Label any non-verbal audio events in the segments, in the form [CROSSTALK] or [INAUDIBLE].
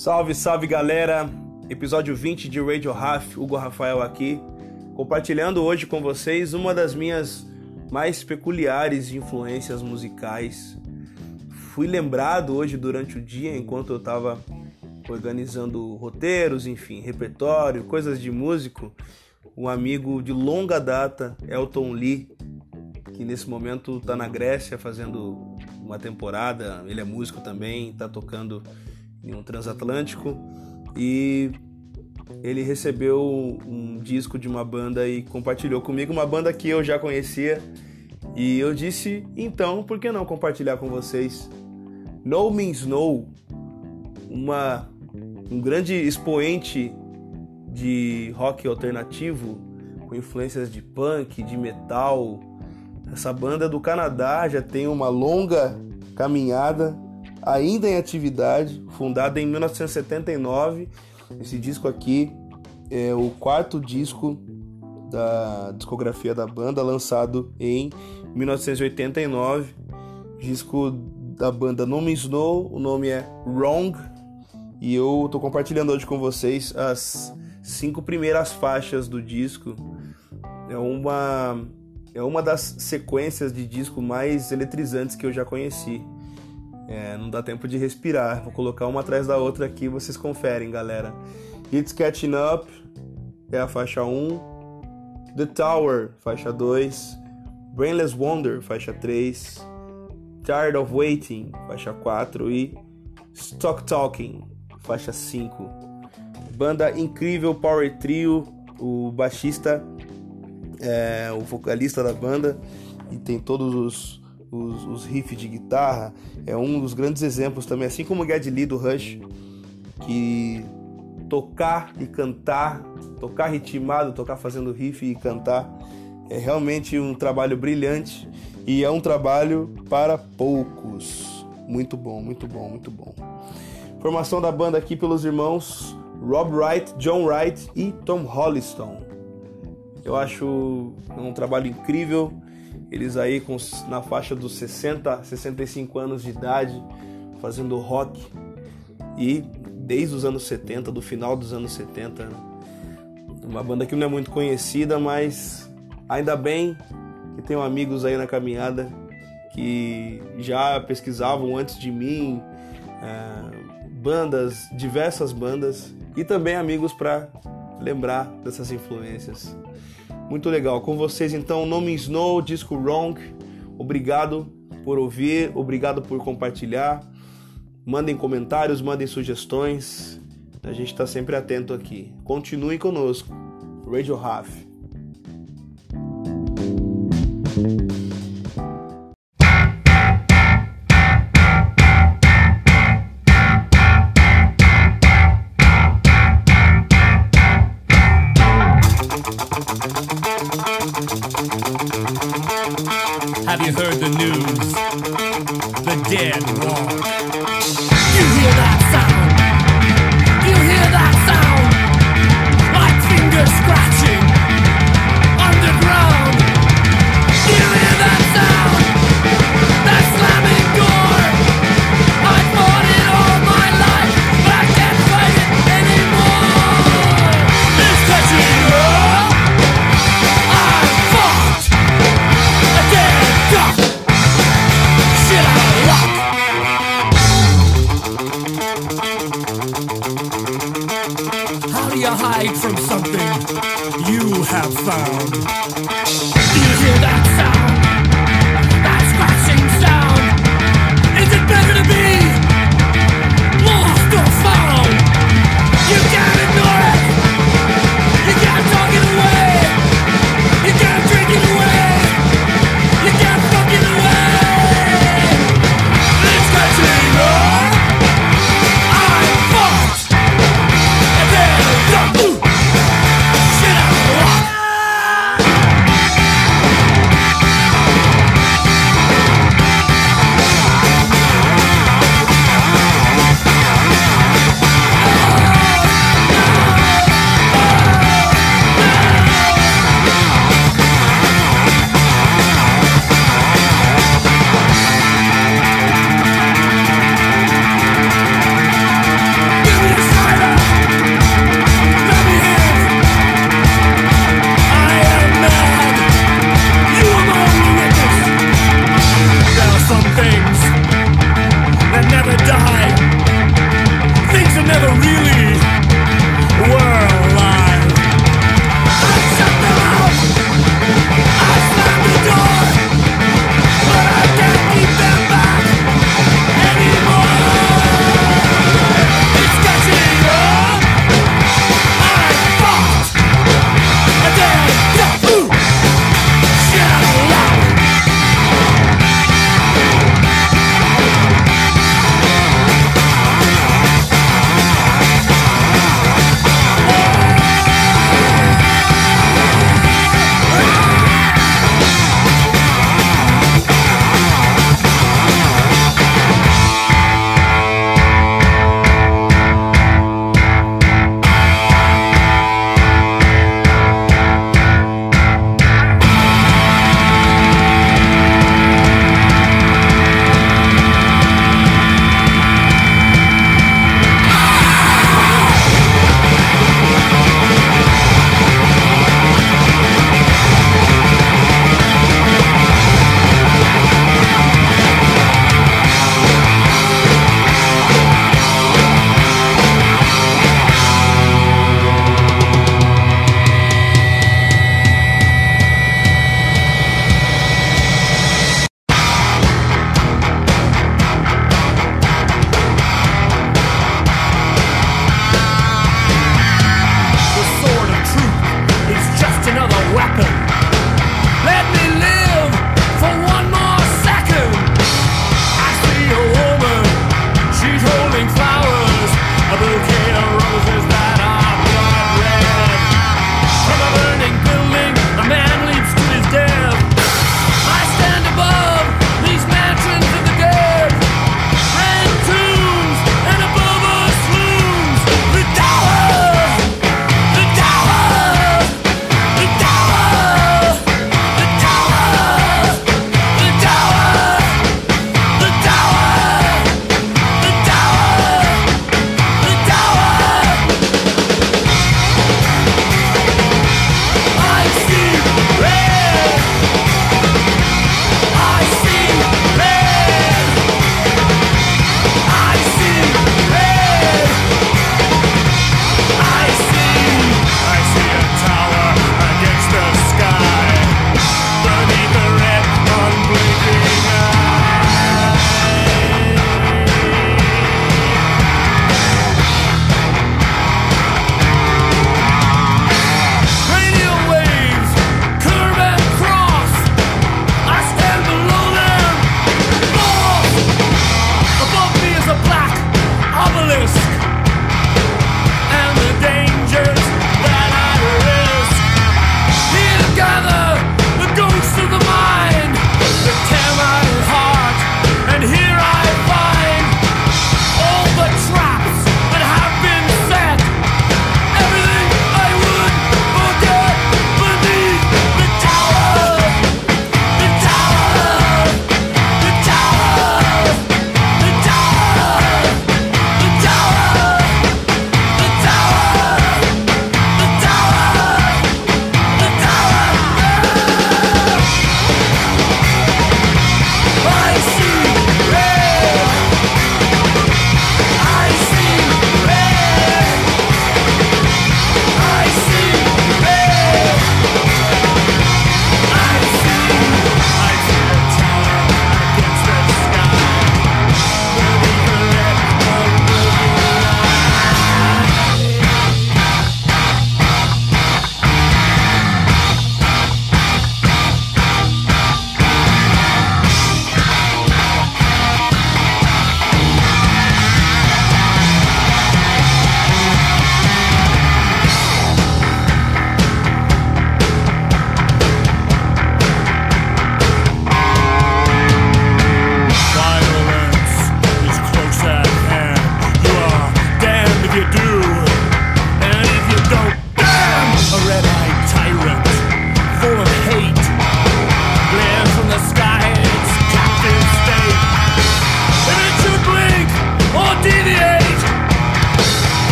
Salve, salve galera! Episódio 20 de Radio Raf, Hugo Rafael aqui, compartilhando hoje com vocês uma das minhas mais peculiares influências musicais. Fui lembrado hoje durante o dia, enquanto eu estava organizando roteiros, enfim, repertório, coisas de músico, um amigo de longa data, Elton Lee, que nesse momento está na Grécia fazendo uma temporada. Ele é músico também, está tocando em um transatlântico e ele recebeu um disco de uma banda e compartilhou comigo uma banda que eu já conhecia. E eu disse então por que não compartilhar com vocês? No Means No uma um grande expoente de rock alternativo com influências de punk, de metal. Essa banda do Canadá já tem uma longa caminhada, ainda em atividade, fundada em 1979. Esse disco aqui é o quarto disco da discografia da banda, lançado em 1989. Disco da banda Nome Snow, o nome é Wrong, e eu tô compartilhando hoje com vocês as cinco primeiras faixas do disco. É uma é uma das sequências de disco mais eletrizantes que eu já conheci. É, não dá tempo de respirar. Vou colocar uma atrás da outra aqui, vocês conferem, galera. It's Catching Up é a faixa 1. The Tower, faixa 2. Brainless Wonder, faixa 3. Tired of Waiting, faixa 4. E Stock Talking, faixa 5. Banda incrível, Power Trio, o baixista é o vocalista da banda e tem todos os, os, os riffs de guitarra. É um dos grandes exemplos também, assim como o Geddy Lee do Rush, que tocar e cantar, tocar ritmado, tocar fazendo riff e cantar, é realmente um trabalho brilhante e é um trabalho para poucos. Muito bom, muito bom, muito bom. Formação da banda aqui pelos irmãos Rob Wright, John Wright e Tom Holliston. Eu acho um trabalho incrível. Eles aí com, na faixa dos 60, 65 anos de idade, fazendo rock. E desde os anos 70, do final dos anos 70. Uma banda que não é muito conhecida, mas ainda bem que tenho amigos aí na caminhada que já pesquisavam antes de mim. É, bandas, diversas bandas e também amigos para lembrar dessas influências. Muito legal. Com vocês então, No Means No, disco Wrong. Obrigado por ouvir, obrigado por compartilhar. Mandem comentários, mandem sugestões. A gente está sempre atento aqui. Continue conosco. Radio Raf. Have you heard the news? The dead walk. You hear that hide from something you have found.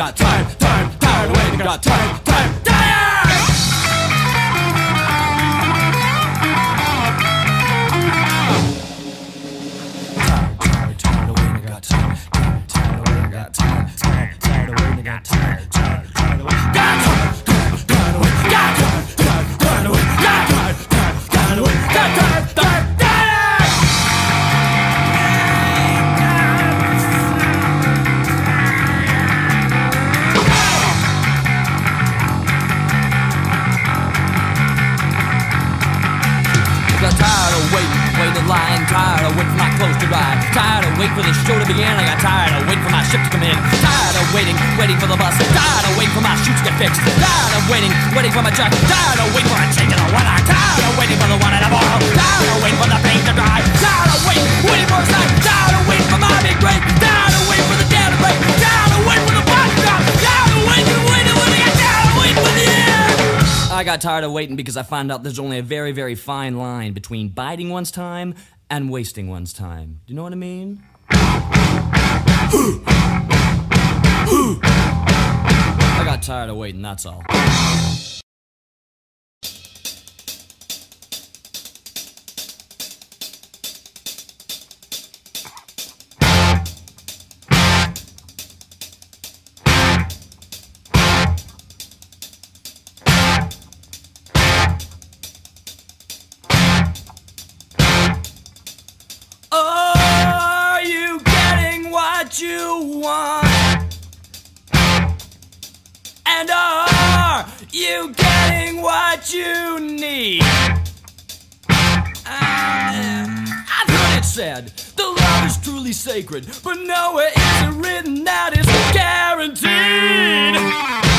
Got tired, tired, tired of waiting. I got tired, tired, Got tired of waiting, waiting in line, tired of waiting for my clothes to dry, tired of waiting for the show to begin. I got tired of waiting for my ship to come in, tired of waiting, waiting for the bus, tired of waiting for my shoes to get fixed, tired of waiting, waiting for my jacket, tired of waiting for a change in the weather, tired of waiting for the one in the bottle, tired of waiting for the paint to dry, tired of waiting, waiting for a sign, tired of waiting for my big break, tired I got tired of waiting because I found out there's only a very, very fine line between biding one's time and wasting one's time. Do you know what I mean? [GASPS] I got tired of waiting, that's all. And are you getting what you need? Uh, I've heard it said the love is truly sacred, but nowhere is it written that it's guaranteed.